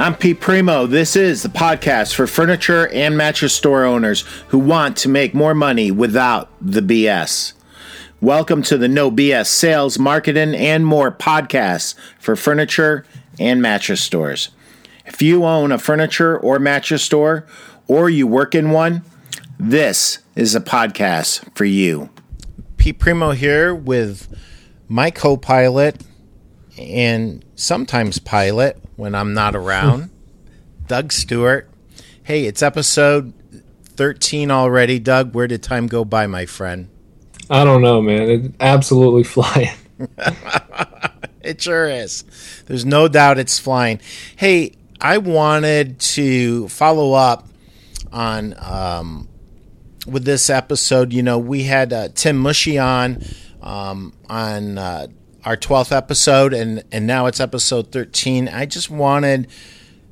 I'm Pete Primeau. This is the podcast for furniture and mattress store owners who want to make more money without the BS. Welcome to the No BS Sales, Marketing, and More podcast for furniture and mattress stores. If you own a furniture or mattress store or you work in one, this is a podcast for you. Pete Primeau here with my co pilot and sometimes pilot when I'm not around, Doug Stewart. Hey, it's episode 13 already. Doug, where did time go by, my friend? I don't know, man. It's absolutely flying. it sure is. There's no doubt it's flying. Hey, I wanted to follow up on um, with this episode. You know, we had uh, Tim Mushy on um, on uh, our 12th episode, and and now it's episode 13. I just wanted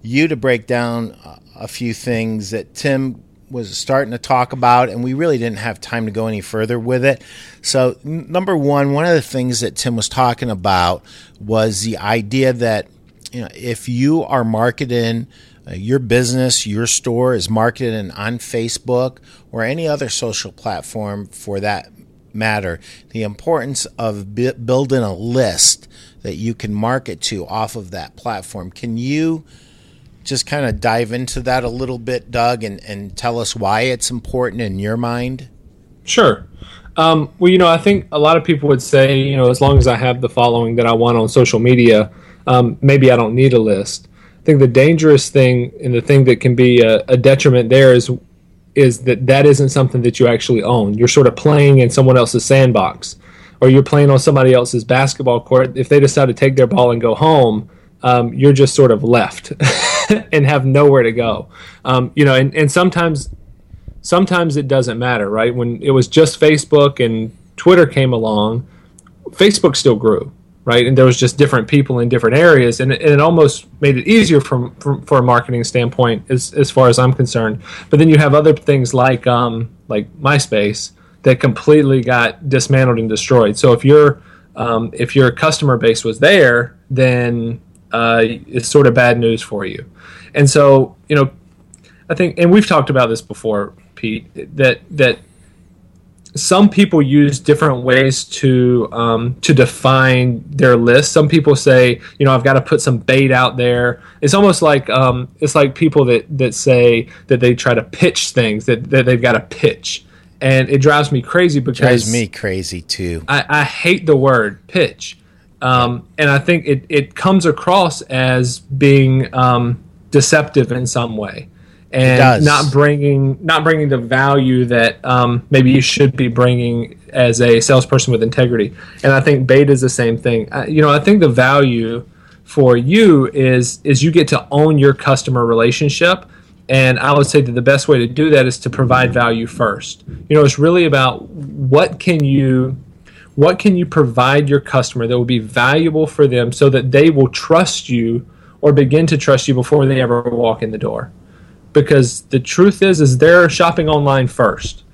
you to break down a few things that Tim was starting to talk about, and we really didn't have time to go any further with it. So, number one, one of the things that Tim was talking about was the idea that you know if you are marketing uh, your business, your store is marketed on Facebook or any other social platform for that matter, the importance of building a list that you can market to off of that platform. Can you? just kind of dive into that a little bit, Doug, and, and tell us why it's important in your mind? Sure. Um, well, you know, I think a lot of people would say, you know, as long as I have the following that I want on social media, um, maybe I don't need a list. I think the dangerous thing and the thing that can be a, a detriment there is is that that isn't something that you actually own. You're sort of playing in someone else's sandbox, or you're playing on somebody else's basketball court. If they decide to take their ball and go home, um, you're just sort of left and have nowhere to go. Um, you know, and, and sometimes sometimes it doesn't matter, right? When it was just Facebook and Twitter came along, Facebook still grew, right? And there was just different people in different areas, and it, and it almost made it easier from, from, for a marketing standpoint, as as far as I'm concerned. But then you have other things like um, like MySpace that completely got dismantled and destroyed. So if your um, if your customer base was there, then uh, it's sort of bad news for you. And so, you know, I think, and we've talked about this before, Pete, that that some people use different ways to um, to define their list. Some people say, you know, I've got to put some bait out there. It's almost like um, it's like people that that say that they try to pitch things that, that they've got to pitch, and it drives me crazy because it drives me crazy too. I, I hate the word pitch um, and I think it, it comes across as being um, deceptive in some way, and not bringing not bringing the value that um, maybe you should be bringing as a salesperson with integrity. And I think bait is the same thing. I, you know, I think the value for you is is you get to own your customer relationship. And I would say that the best way to do that is to provide value first. You know, it's really about what can you what can you provide your customer that will be valuable for them so that they will trust you or begin to trust you before they ever walk in the door? Because the truth is, is they're shopping online first.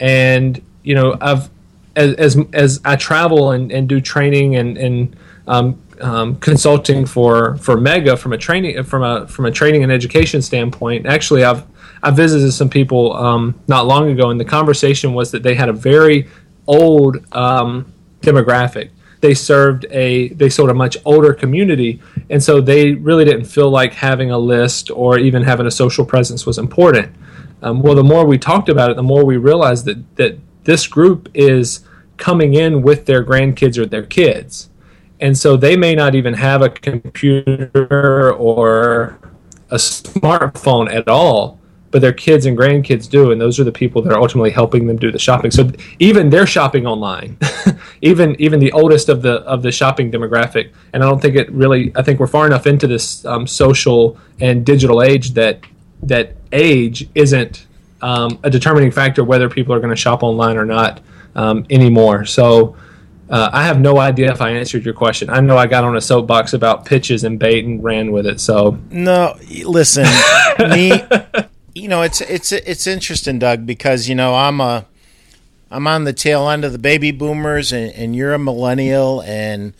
And, you know, I've, as, as, as I travel and, and do training and, and um, um, consulting for, for Mega from a training from a from a training and education standpoint. Actually, I've I visited some people um, not long ago, and the conversation was that they had a very old um, demographic. They served a they sold a much older community, and so they really didn't feel like having a list or even having a social presence was important. Um, well, the more we talked about it, the more we realized that that this group is coming in with their grandkids or their kids, and so they may not even have a computer or a smartphone at all but their kids and grandkids do, and those are the people that are ultimately helping them do the shopping. So even they're shopping online, even even the oldest of the of the shopping demographic. And I don't think it really. I think we're far enough into this um, social and digital age that that age isn't um, a determining factor whether people are going to shop online or not um, anymore. So. Uh, I have no idea if I answered your question. I know I got on a soapbox about pitches and bait and ran with it. So no, listen, me you know, it's it's it's interesting, Doug, because you know I'm a I'm on the tail end of the baby boomers, and, and you're a millennial, and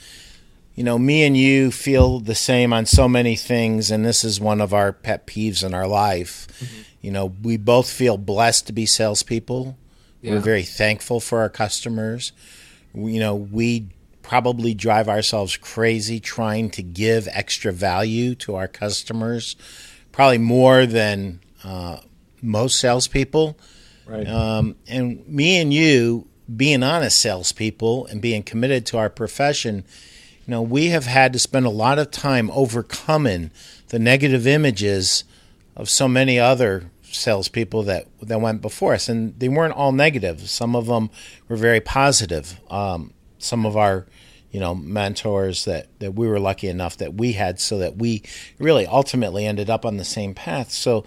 you know, me and you feel the same on so many things, and this is one of our pet peeves in our life. Mm-hmm. You know, we both feel blessed to be salespeople. Yeah. We're very thankful for our customers. We, you know, we probably drive ourselves crazy trying to give extra value to our customers, probably more than uh, most salespeople. Right. Um, and me and you, being honest salespeople and being committed to our profession, you know, we have had to spend a lot of time overcoming the negative images of so many other salespeople that that went before us, and they weren't all negative. Some of them were very positive. Um, some of our, you know, mentors that that we were lucky enough that we had, so that we really ultimately ended up on the same path. So,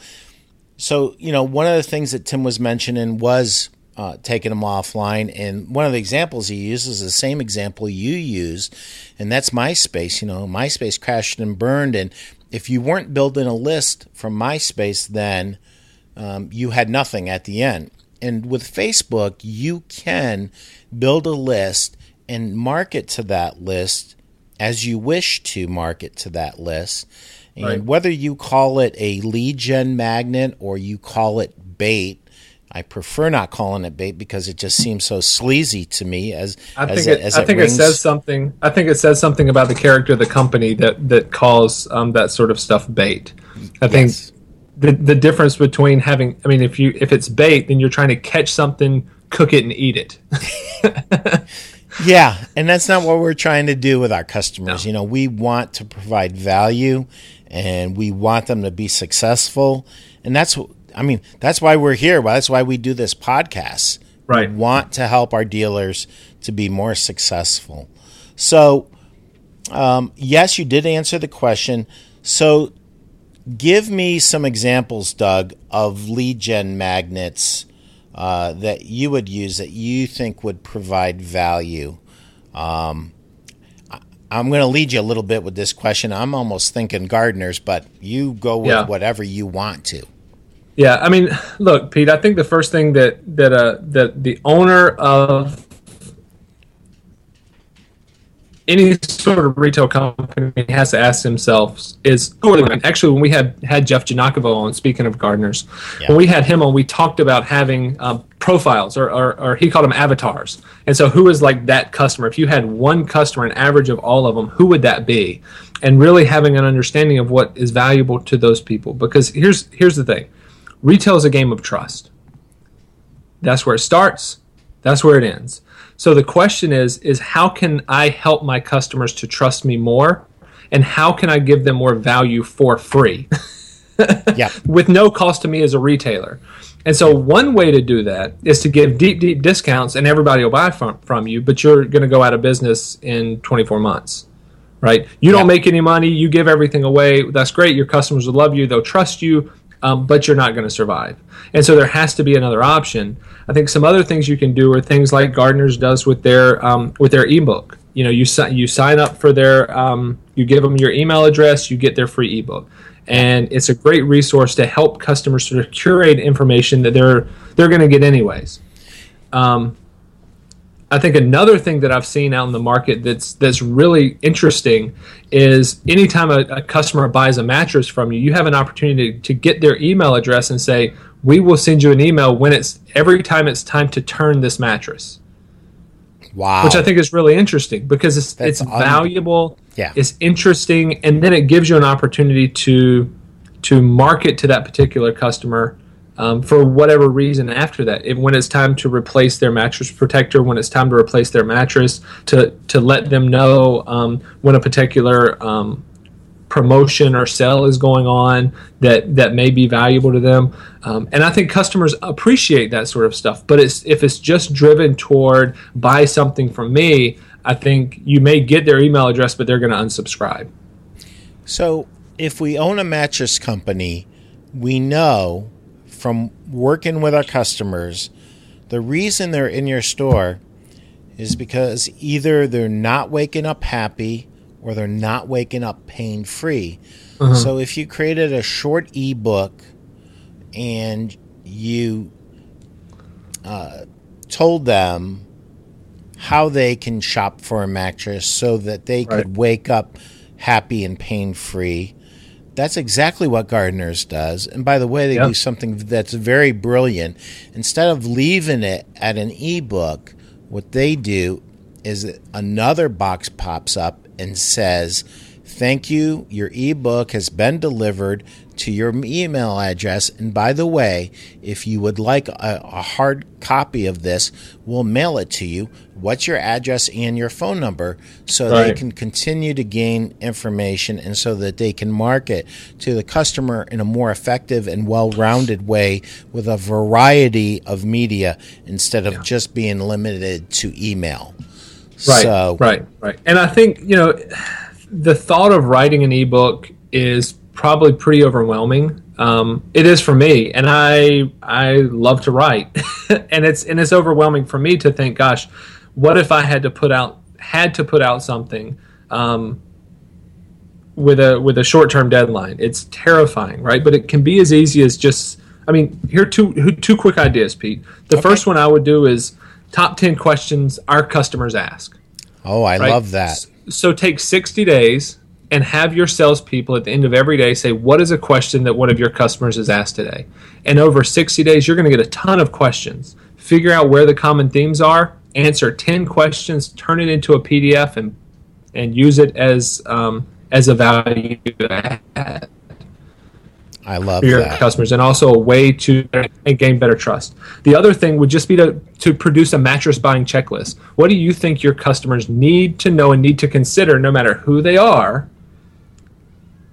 so you know, one of the things that Tim was mentioning was uh, taking them offline. And one of the examples he uses is the same example you use, and that's MySpace. You know, MySpace crashed and burned, and if you weren't building a list from MySpace, then um, you had nothing at the end. And with Facebook, you can build a list and market to that list as you wish to market to that list. And right. whether you call it a lead gen magnet or you call it bait, I prefer not calling it bait because it just seems so sleazy to me. As I think, as it, as I think it, says something. I think it says something about the character of the company that that calls um, that sort of stuff bait. I yes. think the the difference between having. I mean, if you if it's bait, then you're trying to catch something, cook it, and eat it. yeah, and that's not what we're trying to do with our customers. No. You know, we want to provide value, and we want them to be successful, and that's I mean, that's why we're here. That's why we do this podcast. Right. We want to help our dealers to be more successful. So, um, yes, you did answer the question. So, give me some examples, Doug, of lead gen magnets uh, that you would use that you think would provide value. Um, I'm going to lead you a little bit with this question. I'm almost thinking gardeners, but you go with yeah. whatever you want to. Yeah, I mean, look, Pete. I think the first thing that that uh, that the owner of any sort of retail company has to ask themselves is who are they? Actually, when we had had Jeff Janakovo on, speaking of gardeners, yeah. when we had him on, we talked about having um, profiles, or, or, or, he called them avatars. And so, who is like that customer? If you had one customer, an average of all of them, who would that be? And really having an understanding of what is valuable to those people. Because here's here's the thing Retail is a game of trust. That's where it starts, that's where it ends. So the question is is how can I help my customers to trust me more and how can I give them more value for free? yeah. With no cost to me as a retailer. And so one way to do that is to give deep deep discounts and everybody will buy from from you, but you're going to go out of business in 24 months. Right? You don't make any money, you give everything away. That's great. Your customers will love you, they'll trust you, um, but you're not going to survive. And so there has to be another option. I think some other things you can do are things like Gardeners does with their um, with their ebook. You know, you you sign up for their, um, you give them your email address, you get their free ebook, and it's a great resource to help customers sort of curate information that they're they're going to get anyways. Um, I think another thing that I've seen out in the market that's that's really interesting is anytime a, a customer buys a mattress from you, you have an opportunity to, to get their email address and say, "We will send you an email when it's every time it's time to turn this mattress." Wow. Which I think is really interesting because it's that's it's un- valuable, yeah. it's interesting, and then it gives you an opportunity to to market to that particular customer um, for whatever reason after that. If, when it's time to replace their mattress protector, when it's time to replace their mattress, to, to let them know um, when a particular um, promotion or sale is going on that, that may be valuable to them. Um, and I think customers appreciate that sort of stuff. But it's, if it's just driven toward buy something from me, I think you may get their email address, but they're going to unsubscribe. So if we own a mattress company, we know from working with our customers, the reason they're in your store is because either they're not waking up happy or they're not waking up pain free. Uh-huh. So if you created a short ebook and you uh, told them how they can shop for a mattress so that they right. could wake up happy and pain free. That's exactly what Gardeners does. And by the way, they yep. do something that's very brilliant. Instead of leaving it at an ebook, what they do is another box pops up and says, Thank you. Your ebook has been delivered to your email address. And by the way, if you would like a, a, hard copy of this, we'll mail it to you. What's your address and your phone number so right. they can continue to gain information and so that they can market to the customer in a more effective and well rounded way with a variety of media instead of yeah. just being limited to email. Right, so, right, right. And I think, you know, the thought of writing an ebook is probably pretty overwhelming. Um, it is for me, and I I love to write, and it's and it's overwhelming for me to think, gosh, what if I had to put out had to put out something um, with a with a short term deadline? It's terrifying, right? But it can be as easy as just. I mean, here are two two quick ideas, Pete. The okay. first one I would do is top ten questions our customers ask. Oh, I right? love that. So take sixty days and have your salespeople at the end of every day say, What is a question that one of your customers has asked today? And over 60 days, you're going to get a ton of questions. Figure out where the common themes are, answer 10 questions, turn it into a PDF, and, and use it as, um, as a value add. I love your that. customers, and also a way to gain better trust. The other thing would just be to to produce a mattress buying checklist. What do you think your customers need to know and need to consider, no matter who they are,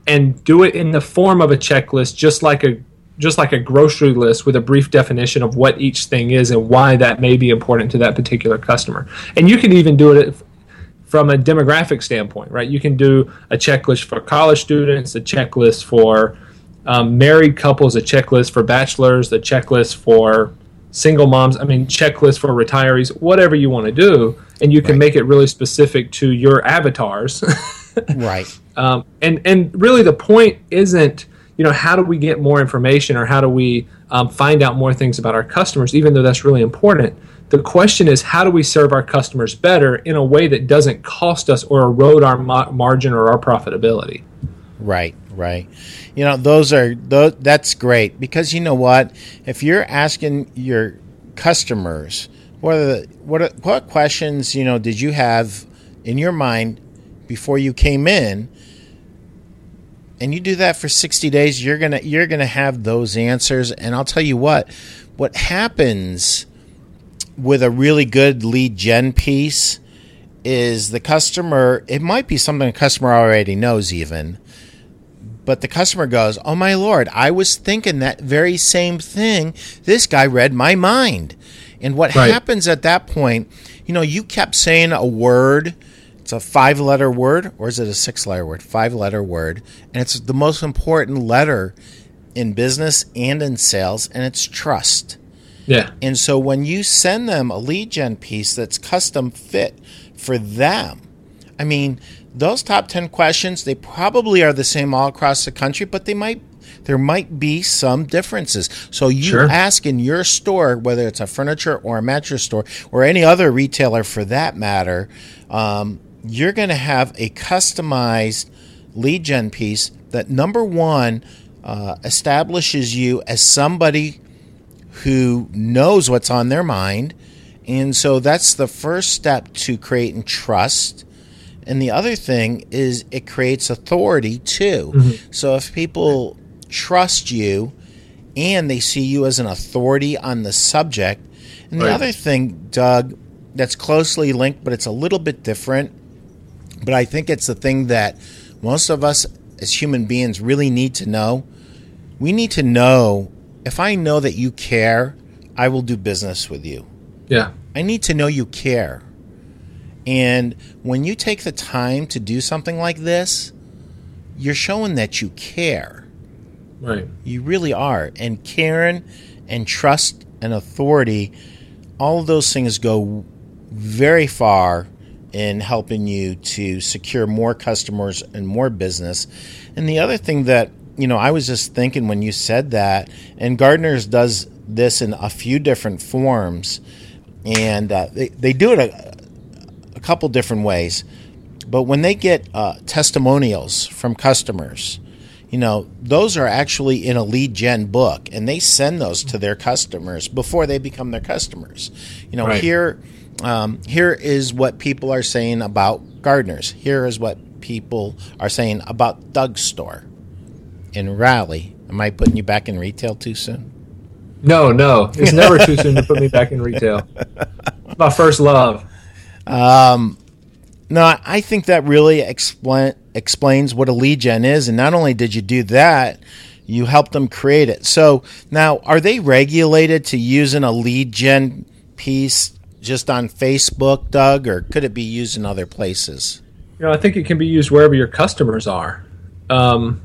and do it in the form of a checklist, just like a just like a grocery list with a brief definition of what each thing is and why that may be important to that particular customer. And you can even do it from a demographic standpoint, right? You can do a checklist for college students, a checklist for um, married couples, a checklist for bachelors, a checklist for single moms. I mean, checklist for retirees, whatever you want to do, and you can right. make it really specific to your avatars. right. Um, and and really the point isn't you know how do we get more information or how do we um, find out more things about our customers even though that's really important. The question is how do we serve our customers better in a way that doesn't cost us or erode our ma- margin or our profitability? Right right. You know those are those, that's great because you know what? If you're asking your customers what are the what are, what questions you know did you have in your mind before you came in and you do that for 60 days you're going to you're going to have those answers. And I'll tell you what what happens with a really good lead gen piece is the customer it might be something the customer already knows even but the customer goes oh my lord i was thinking that very same thing. This guy read my mind. And what right. happens at that point you know you kept saying a word it's a five letter word, or is it a six letter word? Five letter word. And it's the most important letter in business and in sales, and it's trust. Yeah. And so when you send them a lead gen piece that's custom fit for them, I mean, those top 10 questions, they probably are the same all across the country, but they might there might be some differences. So you sure. ask in your store, whether it's a furniture or a mattress store or any other retailer for that matter, um, you're going to have a customized lead gen piece that number one uh, establishes you as somebody who knows what's on their mind. And so that's the first step to creating trust. And the other thing is it creates authority too. Mm-hmm. So if people trust you and they see you as an authority on the subject, and the right. other thing, Doug, that's closely linked, but it's a little bit different but I think it's the thing that most of us as human beings really need to know. We need to know if I know that you care, I will do business with you. Yeah. I need to know you care. And when you take the time to do something like this, you're showing that you care. Right. You really are. And caring and trust and authority, all of those things go very far in helping you to secure more customers and more business. And the other thing that, you know, I was just thinking when you said that, and Gardeners does this in a few different forms, and uh, they, they do it a, couple different ways. But when they get uh, testimonials from customers, you know, those are actually in a lead gen book, and they send those to their customers before they become their customers. You know, right. here, um, here is what people are saying about gardeners. Here is what people are saying about Doug's store in Raleigh. Am I putting you back in retail too soon? No, no, it's never too soon to put me back in retail. It's my first love. Um, no, I think that really explain, explains what a lead gen is. And not only did you do that, you helped them create it. So now, are they regulated to using a lead gen piece just on Facebook, Doug, or could it be used in other places? You know, I think it can be used wherever your customers are. Um,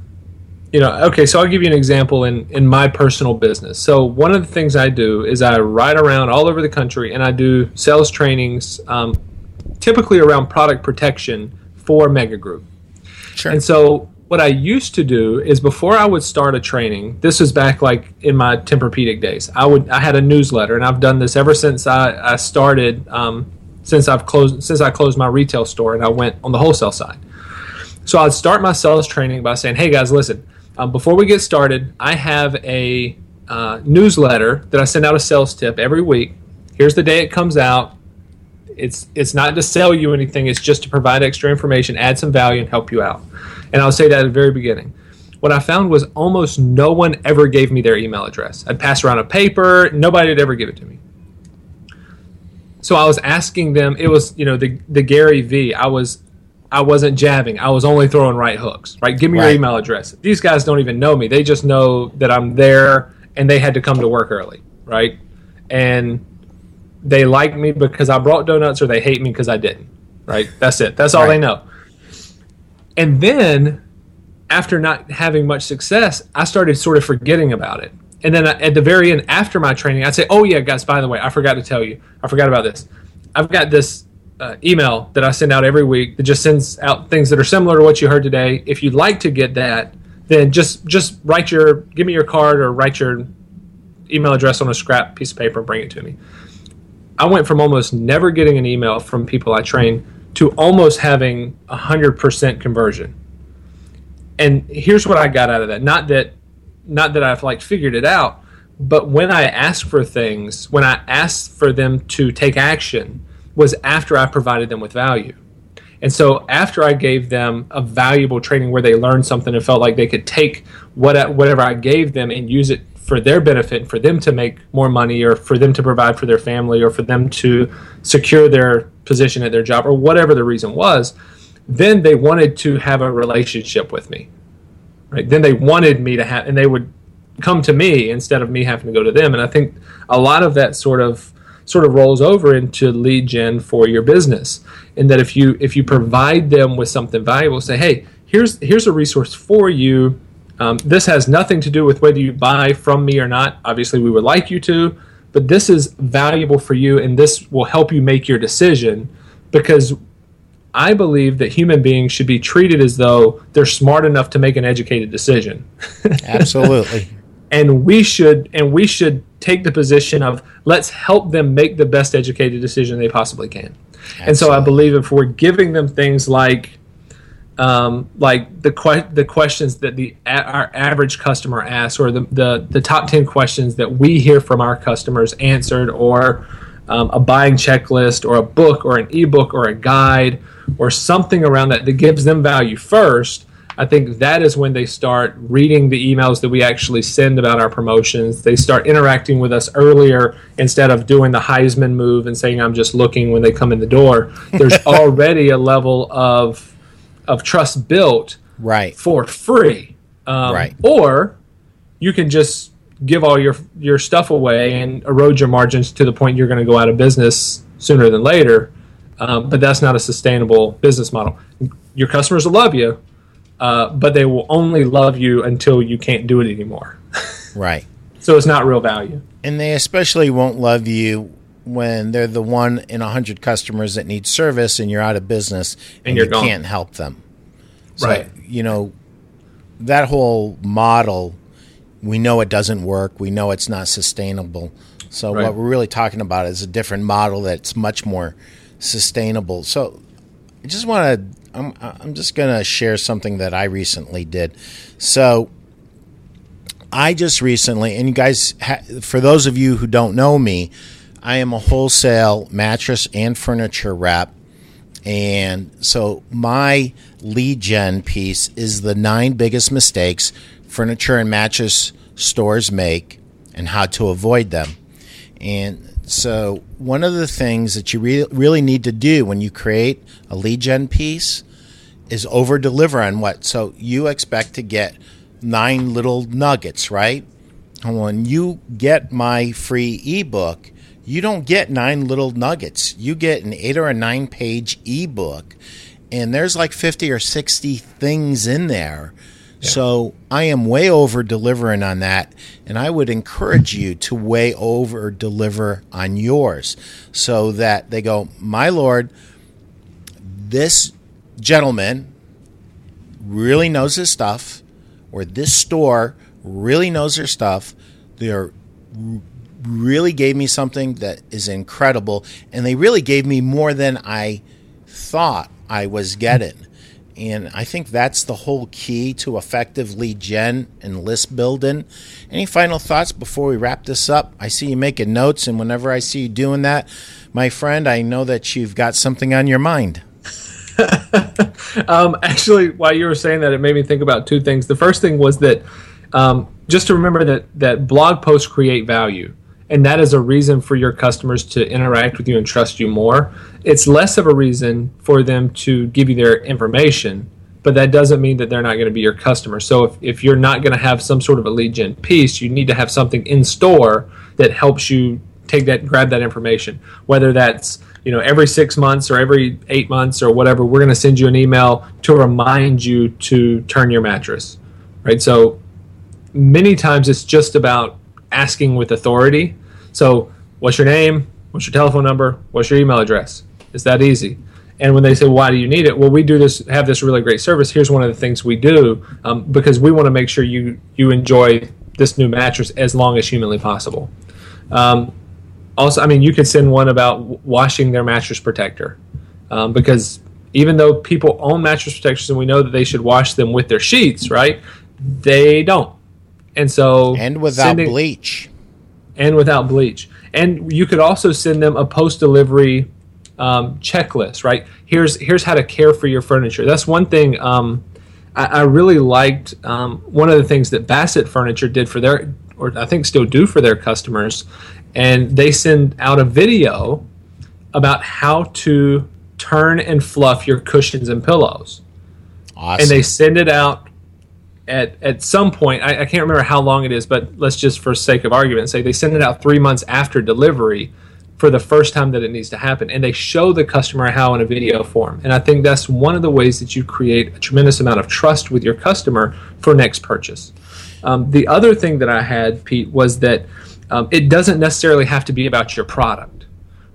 you know, okay, so I'll give you an example in, in my personal business. So, one of the things I do is I ride around all over the country and I do sales trainings, um, typically around product protection for Mega Group. Sure. And so, what I used to do is before I would start a training, this was back like in my Tempur-Pedic days. I would I had a newsletter, and I've done this ever since I, I started. Um, since I've closed since I closed my retail store and I went on the wholesale side. So I'd start my sales training by saying, "Hey guys, listen. Um, before we get started, I have a uh, newsletter that I send out a sales tip every week. Here's the day it comes out. It's it's not to sell you anything. It's just to provide extra information, add some value, and help you out. And I'll say that at the very beginning. What I found was almost no one ever gave me their email address. I'd pass around a paper. Nobody would ever give it to me. So I was asking them. It was you know the the Gary V. I was I wasn't jabbing. I was only throwing right hooks. Right? Give me right. your email address. These guys don't even know me. They just know that I'm there and they had to come to work early. Right? And they like me because I brought donuts or they hate me because I didn't. Right? That's it. That's all right. they know. And then after not having much success, I started sort of forgetting about it. And then at the very end, after my training, I'd say, "Oh yeah, guys, by the way, I forgot to tell you. I forgot about this. I've got this uh, email that I send out every week that just sends out things that are similar to what you heard today. If you'd like to get that, then just just write your give me your card or write your email address on a scrap piece of paper and bring it to me. I went from almost never getting an email from people I train to almost having a hundred percent conversion. And here's what I got out of that. Not that not that I've like figured it out, but when I asked for things, when I asked for them to take action, was after I provided them with value. And so after I gave them a valuable training where they learned something and felt like they could take what whatever I gave them and use it for their benefit, for them to make more money or for them to provide for their family or for them to secure their position at their job or whatever the reason was, then they wanted to have a relationship with me. Right? Then they wanted me to have and they would come to me instead of me having to go to them. And I think a lot of that sort of sort of rolls over into lead gen for your business. And that if you if you provide them with something valuable, say, hey, here's here's a resource for you. Um, this has nothing to do with whether you buy from me or not. Obviously, we would like you to, but this is valuable for you, and this will help you make your decision because I believe that human beings should be treated as though they're smart enough to make an educated decision. Absolutely. and we should and we should take the position of let's help them make the best educated decision they possibly can. Absolutely. And so I believe if we're giving them things like um, like the que- the questions that the a- our average customer asks, or the, the the top ten questions that we hear from our customers answered, or um, a buying checklist, or a book, or an ebook, or a guide, or something around that that gives them value first I think that is when they start reading the emails that we actually send about our promotions. They start interacting with us earlier instead of doing the Heisman move and saying, I'm just looking when they come in the door. There's already a level of, of trust built right. for free. Um, right. Or you can just give all your, your stuff away and erode your margins to the point you're going to go out of business sooner than later. Um, but that's not a sustainable business model. Your customers will love you, uh, but they will only love you until you can't do it anymore. right. So it's not real value. And they especially won't love you when they're the one in a hundred customers that need service and you're out of business and, and you gone. can't help them. So, right. You know, that whole model, we know it doesn't work. We know it's not sustainable. So right. what we're really talking about is a different model that's much more sustainable. So I just want to. I'm, I'm just going to share something that I recently did. So I just recently, and you guys, for those of you who don't know me, I am a wholesale mattress and furniture rep. And so my lead gen piece is the nine biggest mistakes furniture and mattress stores make and how to avoid them. And so, one of the things that you re- really need to do when you create a lead gen piece is over deliver on what. So, you expect to get nine little nuggets, right? And when you get my free ebook, you don't get nine little nuggets. You get an eight or a nine page ebook, and there's like 50 or 60 things in there so I am way over delivering on that, and I would encourage you to way over deliver on yours so that they go, My Lord, this gentleman really knows his stuff, or this store really knows their stuff. They're really gave me something that is incredible, and they really gave me more than I thought I was getting. And I think that's the whole key to effective lead gen and list building. Any final thoughts before we wrap this up? I see you making notes, and whenever I see you doing that, my friend, I know that you've got something on your mind. um, actually, while you were saying that, it made me think about two things. The first thing was that um, just to remember that that blog posts create value and that is a reason for your customers to interact with you and trust you more. It's less of a reason for them to give you their information, but that doesn't mean that they're not going to be your customer. So if, if you're not going to have some sort of a lead gen piece, you need to have something in store that helps you take that, grab that information, whether that's you know every six months or every eight months or whatever we're going to send you an email to remind you to turn your mattress right so many times it's just about asking with authority so, what's your name? What's your telephone number? What's your email address? It's that easy. And when they say, "Why do you need it?" Well, we do this, have this really great service. Here's one of the things we do um, because we want to make sure you you enjoy this new mattress as long as humanly possible. Um, also, I mean, you could send one about washing their mattress protector um, because even though people own mattress protectors and we know that they should wash them with their sheets, right? They don't, and so and without sending, bleach and without bleach. And you could also send them a post delivery um, checklist, right? Here's here's how to care for your furniture. That's one thing um, I, I, really liked. Um, one of the things that Bassett Furniture did for their, or I think still do for their customers, and they send out a video about how to turn and fluff your cushions and pillows. Awesome. And they send it out at at some point, I, I, can't remember how long it is, but let's just for sake of argument say they send it out three months after delivery for the first time that it needs to happen, and they show the customer how in a video form. And I think that's one of the ways that you create a tremendous amount of trust with your customer for next purchase. Um, the other thing that I had, Pete, was that um, it doesn't necessarily have to be about your product.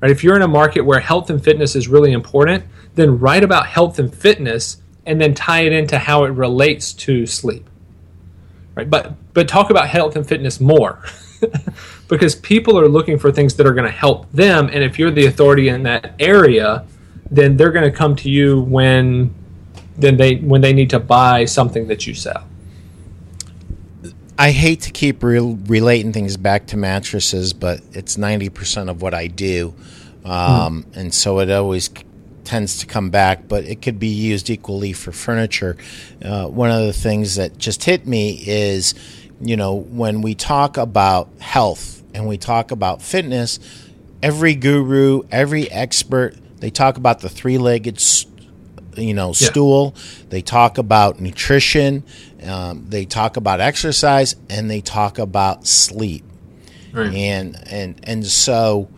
Right? If you're in a market where health and fitness is really important, then write about health and fitness and then tie it into how it relates to sleep. Right? But but talk about health and fitness more. because people are looking for things that are going to help them and if you're the authority in that area, then they're going to come to you when then they when they need to buy something that you sell. I hate to keep re- relating things back to mattresses, but it's 90% of what I do. Um, hmm. And so it always tends to come back, but it could be used equally for furniture. Uh, one of the things that just hit me is, you know, when we talk about health and we talk about fitness, every guru, every expert, they talk about the three-legged, you know, yeah. stool. They talk about nutrition. Um, they talk about exercise, and they talk about sleep. Right. And and and so,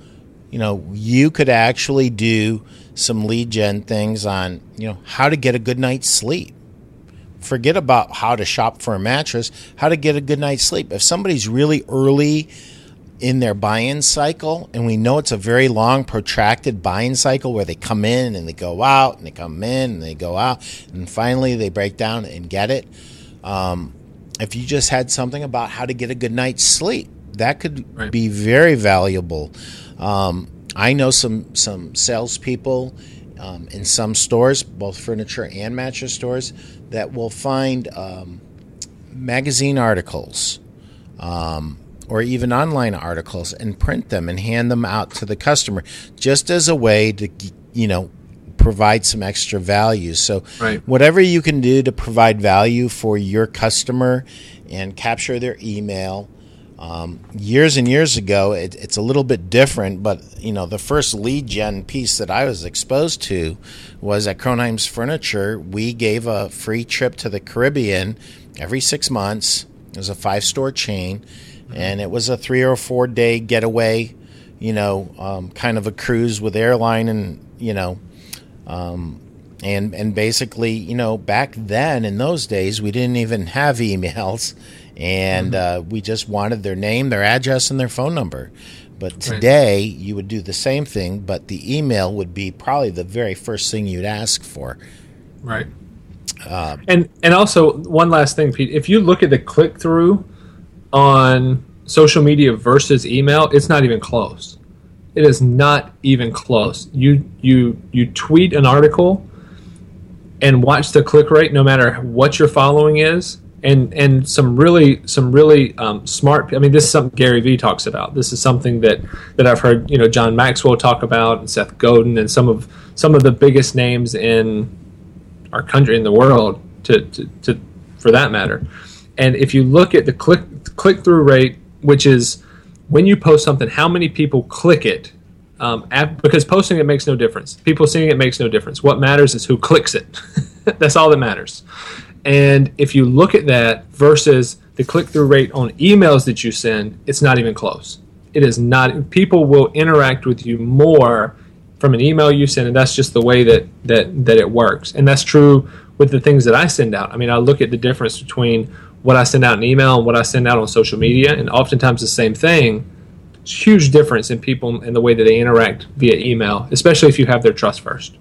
you know, you could actually do some lead gen things on you know how to get a good night's sleep. Forget about how to shop for a mattress how to get a good night's sleep. If somebody's really early in their buy-in cycle and we know it's a very long protracted buying cycle where they come in and they go out and they come in and they go out and finally they break down and get it um, if you just had something about how to get a good night's sleep that could right. be very valuable um, I know some some salespeople um, in some stores, both furniture and mattress stores, that will find um, magazine articles um, or even online articles and print them and hand them out to the customer just as a way to, you know, provide some extra value. So, right. whatever you can do to provide value for your customer and capture their email. Um, years and years ago, it, it's a little bit different, but you know, the first lead gen piece that I was exposed to was at Kronheim's Furniture. We gave a free trip to the Caribbean every six months. It was a five store chain, and it was a three or four day getaway, you know, um, kind of a cruise with airline and you know um, and and basically, you know, back then in those days, we didn't even have emails, and mm-hmm. uh, we just wanted their name, their address, and their phone number. But today, right. you would do the same thing, but the email would be probably the very first thing you'd ask for. Right. Uh, and and also one last thing, Pete. If you look at the click through on social media versus email, it's not even close. It is not even close. You you you tweet an article and watch the click rate no matter what your following is and and some really some really um, smart i mean this is something gary vee talks about this is something that that i've heard you know john maxwell talk about and seth godin and some of some of the biggest names in our country in the world to, to, to for that matter and if you look at the click click through rate which is when you post something, how many people click it? Um, at, because posting it makes no difference. People seeing it makes no difference. What matters is who clicks it. That's all that matters. And if you look at that versus the click through rate on emails that you send, it's not even close. It is not. People will interact with you more from an email you send, and that's just the way that that that it works. And that's true with the things that I send out. I mean, I look at the difference between what I send out in email and what I send out on social media, and oftentimes the same thing. It's huge difference in people and the way that they interact via email, especially if you have their trust first.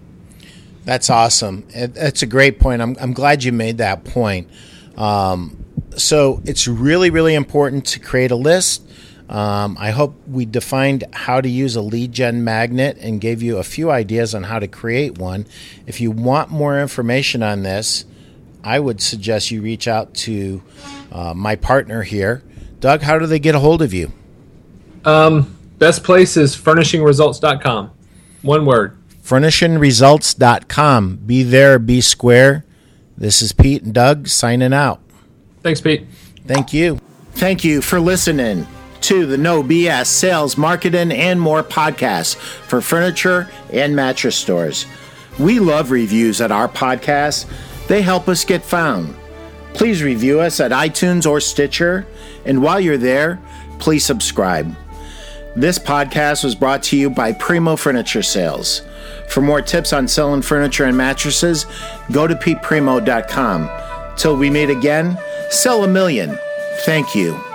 That's awesome. That's a great point. I'm, I'm glad you made that point. Um, so it's really, really important to create a list. Um, I hope we defined how to use a lead gen magnet and gave you a few ideas on how to create one. If you want more information on this, I would suggest you reach out to uh, my partner here. Doug, how do they get a hold of you? Um, best place is furnishingresults.com. One word. Furnishingresults.com. Be there, be square. This is Pete and Doug signing out. Thanks, Pete. Thank you. Thank you for listening to the No BS Sales, Marketing, and More podcast for furniture and mattress stores. We love reviews at our podcast they help us get found. Please review us at iTunes or Stitcher, and while you're there, please subscribe. This podcast was brought to you by Primeau Furniture Sales. For more tips on selling furniture and mattresses, go to peteprimeau.com. Till we meet again, sell a million. Thank you.